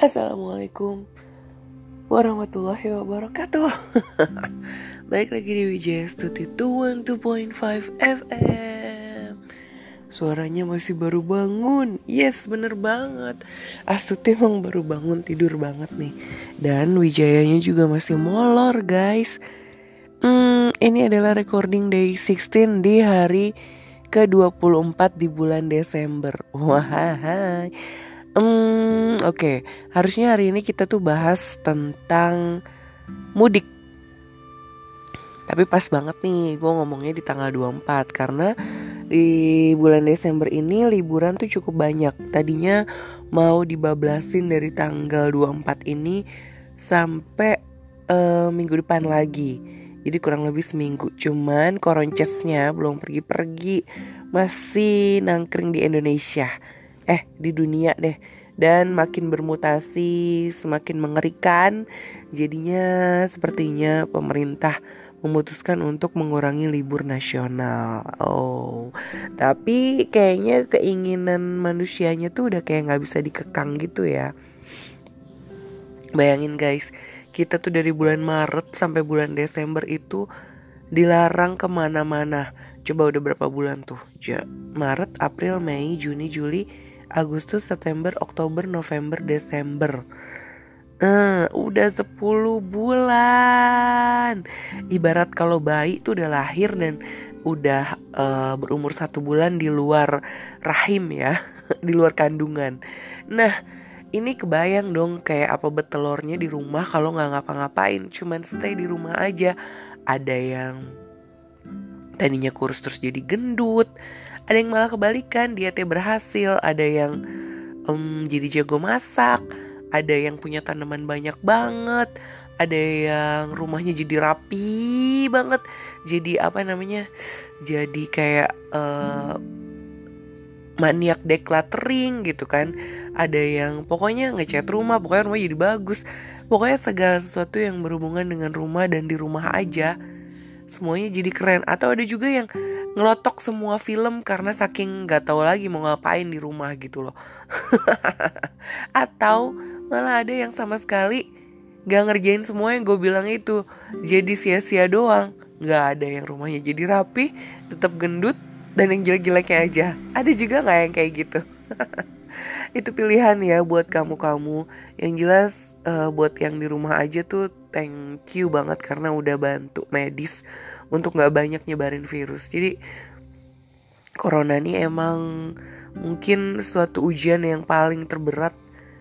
Assalamualaikum warahmatullahi wabarakatuh. Baik lagi di Wijaya Stuti 212.5 FM Suaranya masih baru bangun. Yes bener banget. Astuti emang baru bangun tidur banget nih. Dan Wijayanya juga masih molor guys. Hmm, Ini adalah recording day 16 di hari ke-24 di bulan Desember. Wah Hmm, oke. Okay. Harusnya hari ini kita tuh bahas tentang mudik. Tapi pas banget nih gue ngomongnya di tanggal 24 karena di bulan Desember ini liburan tuh cukup banyak. Tadinya mau dibablasin dari tanggal 24 ini sampai uh, minggu depan lagi. Jadi kurang lebih seminggu. Cuman koroncesnya belum pergi-pergi. Masih nangkring di Indonesia eh di dunia deh dan makin bermutasi semakin mengerikan jadinya sepertinya pemerintah memutuskan untuk mengurangi libur nasional. Oh, tapi kayaknya keinginan manusianya tuh udah kayak nggak bisa dikekang gitu ya. Bayangin guys, kita tuh dari bulan Maret sampai bulan Desember itu dilarang ke mana-mana. Coba udah berapa bulan tuh? Ja, Maret, April, Mei, Juni, Juli, Agustus, September, Oktober, November, Desember. Uh, udah 10 bulan. Ibarat kalau bayi tuh udah lahir dan udah uh, berumur satu bulan di luar rahim ya, di luar kandungan. Nah, ini kebayang dong kayak apa betelornya di rumah kalau nggak ngapa-ngapain, cuman stay di rumah aja. Ada yang tadinya kurus terus jadi gendut, ada yang malah kebalikan dietnya berhasil ada yang um, jadi jago masak ada yang punya tanaman banyak banget ada yang rumahnya jadi rapi banget jadi apa namanya jadi kayak uh, maniak decluttering gitu kan. Ada yang pokoknya ngecat rumah pokoknya rumah jadi bagus. Pokoknya segala sesuatu yang berhubungan dengan rumah dan di rumah aja semuanya jadi keren. Atau ada juga yang ngelotok semua film karena saking nggak tahu lagi mau ngapain di rumah gitu loh. Atau malah ada yang sama sekali nggak ngerjain semua yang gue bilang itu. Jadi sia-sia doang. Nggak ada yang rumahnya jadi rapi tetap gendut dan yang jelek-jeleknya aja. Ada juga nggak yang kayak gitu? Itu pilihan ya buat kamu-kamu. Yang jelas uh, buat yang di rumah aja tuh thank you banget karena udah bantu medis untuk nggak banyak nyebarin virus. Jadi corona ini emang mungkin suatu ujian yang paling terberat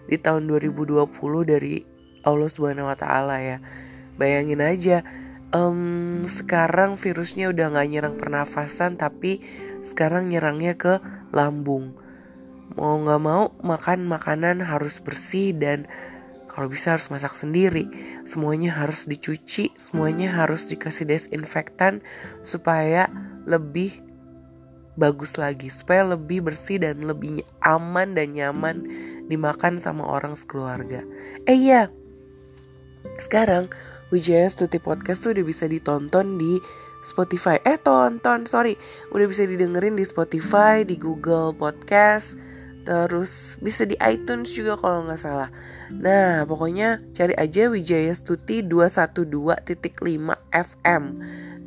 di tahun 2020 dari Allah Subhanahu Wa Taala ya. Bayangin aja um, sekarang virusnya udah nggak nyerang pernafasan tapi sekarang nyerangnya ke lambung. Mau nggak mau makan makanan harus bersih dan kalau bisa harus masak sendiri. Semuanya harus dicuci, semuanya harus dikasih desinfektan supaya lebih bagus lagi, supaya lebih bersih dan lebih aman dan nyaman dimakan sama orang sekeluarga. Eh iya, sekarang Wijaya Stuti Podcast tuh udah bisa ditonton di Spotify. Eh tonton, sorry, udah bisa didengerin di Spotify, di Google Podcast, terus bisa di iTunes juga kalau nggak salah. Nah pokoknya cari aja Wijaya Stuti 212.5 FM.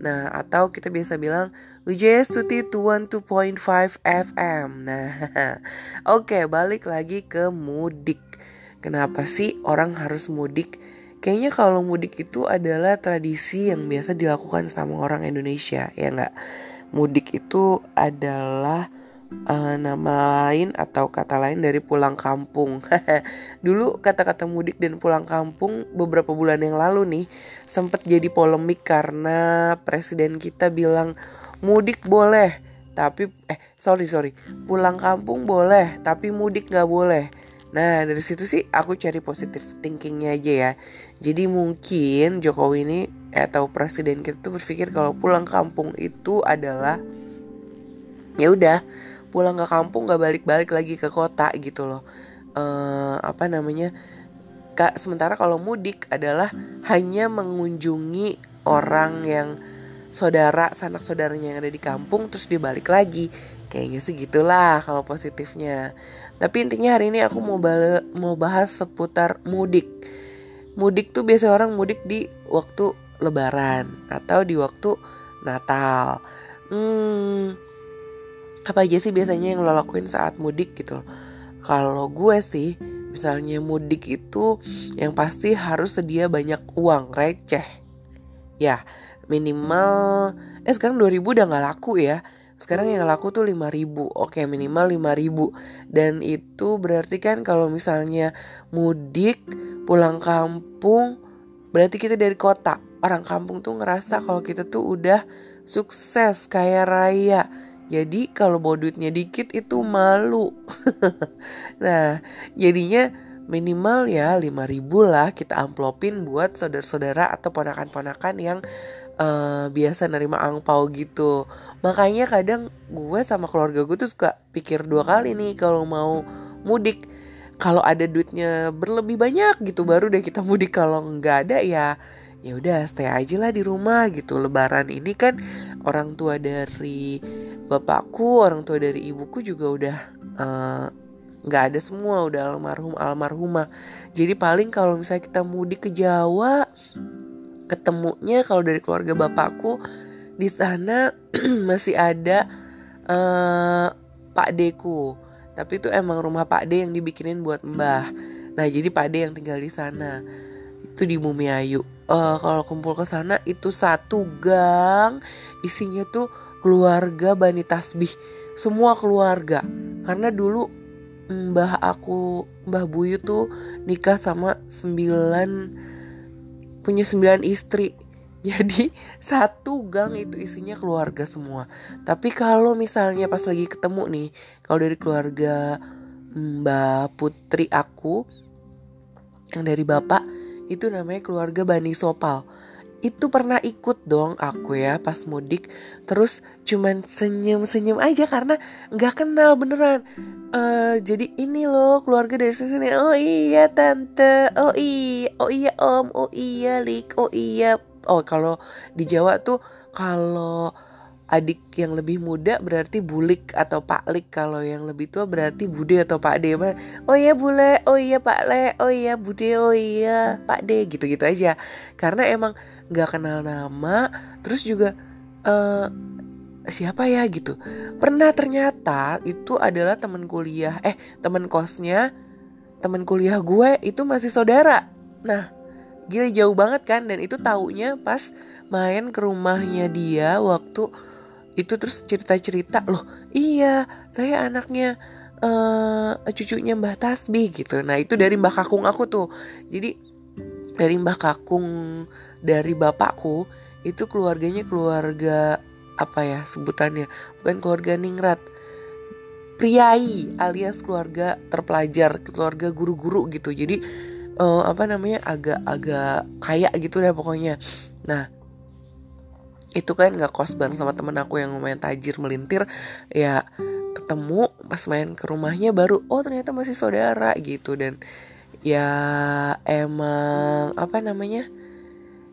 Nah atau kita biasa bilang Wijaya Stuti 212.5 FM. Nah oke okay, balik lagi ke mudik. Kenapa sih orang harus mudik? Kayaknya kalau mudik itu adalah tradisi yang biasa dilakukan sama orang Indonesia ya nggak? Mudik itu adalah uh, nama lain atau kata lain dari pulang kampung. Dulu kata-kata mudik dan pulang kampung beberapa bulan yang lalu nih sempat jadi polemik karena presiden kita bilang mudik boleh tapi eh sorry sorry pulang kampung boleh tapi mudik nggak boleh. Nah dari situ sih aku cari positif thinkingnya aja ya. Jadi mungkin Jokowi ini atau presiden kita tuh berpikir kalau pulang kampung itu adalah ya udah pulang ke kampung gak balik-balik lagi ke kota gitu loh. Uh, apa namanya? Kak sementara kalau mudik adalah hanya mengunjungi orang yang saudara sanak saudaranya yang ada di kampung terus dia balik lagi. Kayaknya sih gitulah kalau positifnya. Tapi intinya hari ini aku mau mau bahas seputar mudik. Mudik tuh biasa orang mudik di waktu lebaran atau di waktu Natal. Hmm apa aja sih biasanya yang lo lakuin saat mudik gitu? Kalau gue sih misalnya mudik itu yang pasti harus sedia banyak uang receh. Ya minimal eh sekarang 2000 udah nggak laku ya. Sekarang yang laku tuh 5000 oke minimal 5000 dan itu berarti kan kalau misalnya mudik pulang kampung berarti kita dari kota. Orang kampung tuh ngerasa kalau kita tuh udah sukses kaya raya jadi kalau bawa duitnya dikit itu malu. nah, jadinya minimal ya 5000 lah kita amplopin buat saudara-saudara atau ponakan-ponakan yang uh, biasa nerima angpau gitu. Makanya kadang gue sama keluarga gue tuh suka pikir dua kali nih kalau mau mudik. Kalau ada duitnya berlebih banyak gitu baru deh kita mudik. Kalau nggak ada ya ya udah stay aja lah di rumah gitu lebaran ini kan orang tua dari bapakku orang tua dari ibuku juga udah eh, nggak uh, ada semua udah almarhum almarhumah. Jadi paling kalau misalnya kita mudik ke Jawa ketemunya kalau dari keluarga bapakku di sana masih ada uh, Pak Deku. Tapi itu emang rumah Pak De yang dibikinin buat Mbah. Nah jadi Pak De yang tinggal di sana. Itu di Mumiayu uh, kalau kumpul ke sana itu satu gang isinya tuh keluarga Bani Tasbih. Semua keluarga. Karena dulu mbah aku mbah Buyu tuh nikah sama sembilan punya sembilan istri. Jadi satu gang itu isinya keluarga semua. Tapi kalau misalnya pas lagi ketemu nih kalau dari keluarga mbah putri aku yang dari bapak itu namanya keluarga Bani Sopal itu pernah ikut dong aku ya pas mudik. Terus cuman senyum-senyum aja karena nggak kenal beneran. Uh, jadi ini loh keluarga dari sini. Oh iya tante. Oh iya oh iya om. Oh iya lik. Oh iya. Oh kalau di Jawa tuh kalau adik yang lebih muda berarti bulik atau pak lik. Kalau yang lebih tua berarti bude atau pak de. Oh iya bule. Oh iya pak le. Oh iya bude. Oh iya pak de. Gitu gitu aja. Karena emang nggak kenal nama terus juga uh, siapa ya gitu. Pernah ternyata itu adalah teman kuliah eh teman kosnya teman kuliah gue itu masih saudara. Nah gila jauh banget kan? Dan itu taunya pas main ke rumahnya dia waktu itu terus cerita-cerita loh iya saya anaknya uh, cucunya Mbah Tasbih gitu. Nah itu dari Mbah Kakung aku tuh. Jadi dari Mbah Kakung dari bapakku itu keluarganya keluarga apa ya sebutannya bukan keluarga ningrat. Priai alias keluarga terpelajar keluarga guru-guru gitu. Jadi uh, apa namanya agak-agak kaya gitu deh pokoknya. Nah itu kan nggak kos bareng sama temen aku yang lumayan tajir melintir. Ya ketemu pas main ke rumahnya baru oh ternyata masih saudara gitu. Dan ya emang apa namanya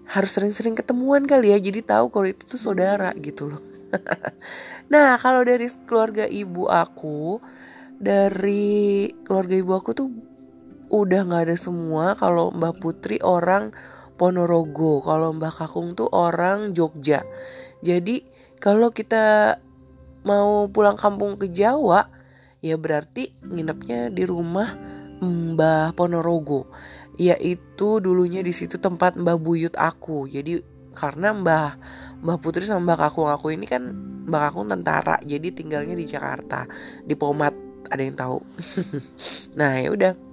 harus sering-sering ketemuan kali ya. Jadi tahu kalau itu tuh saudara gitu loh. Nah kalau dari keluarga ibu aku dari keluarga ibu aku tuh udah nggak ada semua. Kalau mbak Putri orang Ponorogo. Kalau Mbah Kakung tuh orang Jogja. Jadi kalau kita mau pulang kampung ke Jawa, ya berarti nginepnya di rumah Mbah Ponorogo. Yaitu dulunya di situ tempat Mbah Buyut aku. Jadi karena Mbah Mbah Putri sama Mbah Kakung aku ini kan Mbah Kakung tentara, jadi tinggalnya di Jakarta, di Pomat. Ada yang tahu? nah ya udah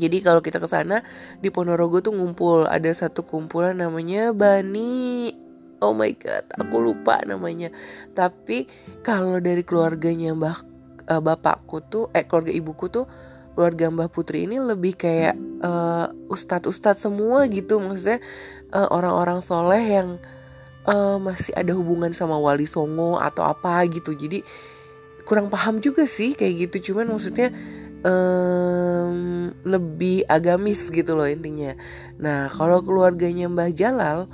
jadi kalau kita ke sana di Ponorogo tuh ngumpul ada satu kumpulan namanya Bani. Oh my god aku lupa namanya. Tapi kalau dari keluarganya mbah uh, bapakku tuh eh keluarga ibuku tuh keluarga mbah putri ini lebih kayak uh, ustadz ustadz semua gitu. Maksudnya uh, orang-orang soleh yang uh, masih ada hubungan sama wali songo atau apa gitu. Jadi kurang paham juga sih kayak gitu. Cuman maksudnya um, lebih agamis gitu loh intinya. Nah kalau keluarganya Mbah Jalal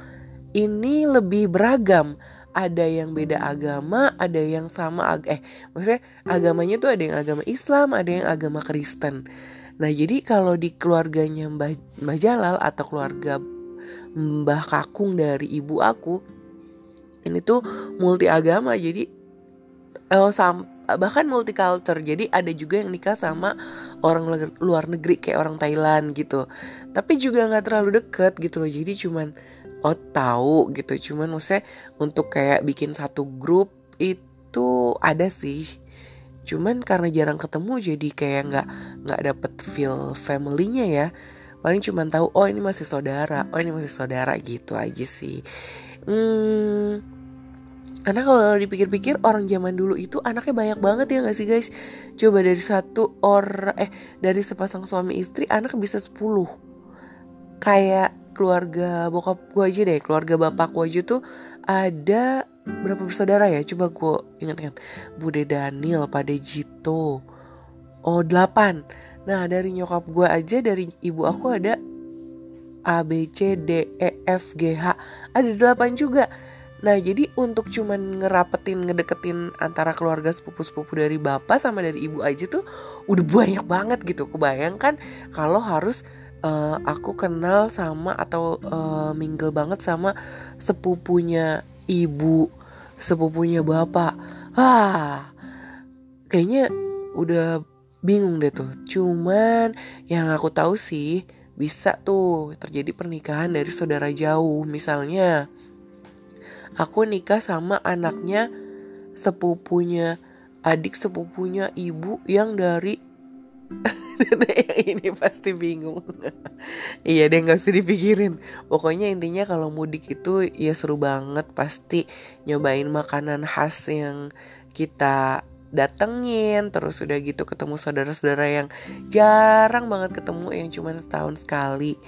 ini lebih beragam ada yang beda agama, ada yang sama ag eh maksudnya agamanya tuh ada yang agama Islam, ada yang agama Kristen. Nah, jadi kalau di keluarganya Mbah, Mbah Jalal atau keluarga Mbah Kakung dari ibu aku ini tuh multi agama. Jadi oh, sam bahkan multicultural. Jadi ada juga yang nikah sama orang luar negeri kayak orang Thailand gitu. Tapi juga nggak terlalu deket gitu loh. Jadi cuman oh tahu gitu cuman maksudnya untuk kayak bikin satu grup itu ada sih cuman karena jarang ketemu jadi kayak nggak nggak dapet feel familynya ya paling cuman tahu oh ini masih saudara oh ini masih saudara gitu aja sih hmm, karena kalau dipikir-pikir orang zaman dulu itu anaknya banyak banget ya gak sih guys? Coba dari satu orang eh dari sepasang suami istri anak bisa 10 Kayak keluarga bokap gue aja deh keluarga bapak gue aja tuh ada berapa bersaudara ya? Coba gue ingat-ingat. Bude Daniel Pade Jito oh delapan. Nah dari nyokap gue aja dari ibu aku ada A B C D E F G H. Ada delapan juga Nah jadi untuk cuman ngerapetin ngedeketin antara keluarga sepupu-sepupu dari bapak sama dari ibu aja tuh udah banyak banget gitu Kebayangkan kalau harus uh, aku kenal sama atau uh, mingle banget sama sepupunya ibu, sepupunya bapak. Ah, kayaknya udah bingung deh tuh. Cuman yang aku tahu sih bisa tuh terjadi pernikahan dari saudara jauh. Misalnya aku nikah sama anaknya sepupunya adik sepupunya ibu yang dari yang ini pasti bingung. Iya deh nggak usah dipikirin. Pokoknya intinya kalau mudik itu ya seru banget pasti. Nyobain makanan khas yang kita datengin terus udah gitu ketemu saudara-saudara yang jarang banget ketemu yang cuma setahun sekali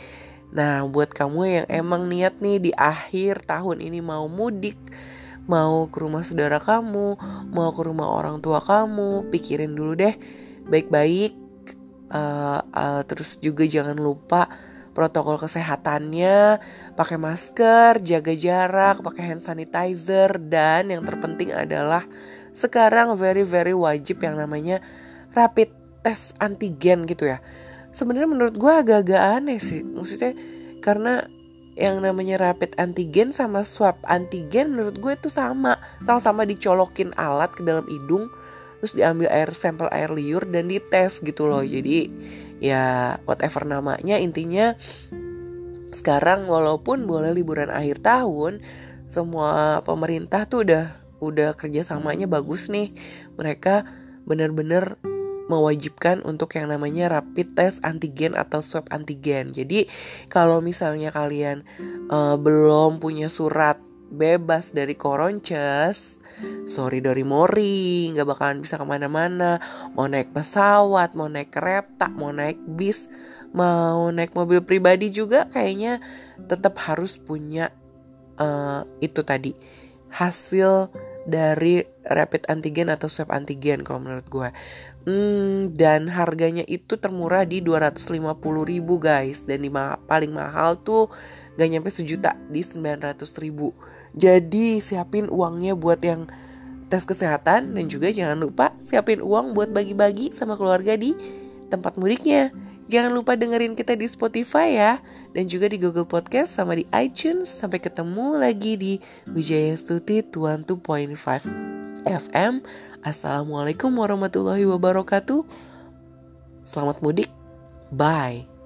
nah buat kamu yang emang niat nih di akhir tahun ini mau mudik mau ke rumah saudara kamu mau ke rumah orang tua kamu pikirin dulu deh baik-baik uh, uh, terus juga jangan lupa protokol kesehatannya, pakai masker, jaga jarak, pakai hand sanitizer dan yang terpenting adalah sekarang very very wajib yang namanya rapid test antigen gitu ya. Sebenarnya menurut gue agak-agak aneh sih, maksudnya karena yang namanya rapid antigen sama swab antigen menurut gue itu sama, sama-sama dicolokin alat ke dalam hidung terus diambil air sampel air liur dan dites gitu loh. Jadi ya whatever namanya intinya sekarang walaupun boleh liburan akhir tahun semua pemerintah tuh udah udah kerjasamanya bagus nih. Mereka bener-bener mewajibkan untuk yang namanya rapid test antigen atau swab antigen. Jadi kalau misalnya kalian uh, belum punya surat bebas dari koronces sorry dari mori nggak bakalan bisa ke mana-mana mau naik pesawat mau naik kereta mau naik bis mau naik mobil pribadi juga kayaknya tetap harus punya uh, itu tadi hasil dari rapid antigen atau swab antigen kalau menurut gue hmm, dan harganya itu termurah di 250 ribu guys dan di ma paling mahal tuh gak nyampe sejuta di 900 ribu jadi siapin uangnya buat yang tes kesehatan dan juga jangan lupa siapin uang buat bagi-bagi sama keluarga di tempat mudiknya. Jangan lupa dengerin kita di Spotify ya dan juga di Google Podcast sama di iTunes. Sampai ketemu lagi di Wijaya Stuti 22.5 FM. Assalamualaikum warahmatullahi wabarakatuh. Selamat mudik. Bye.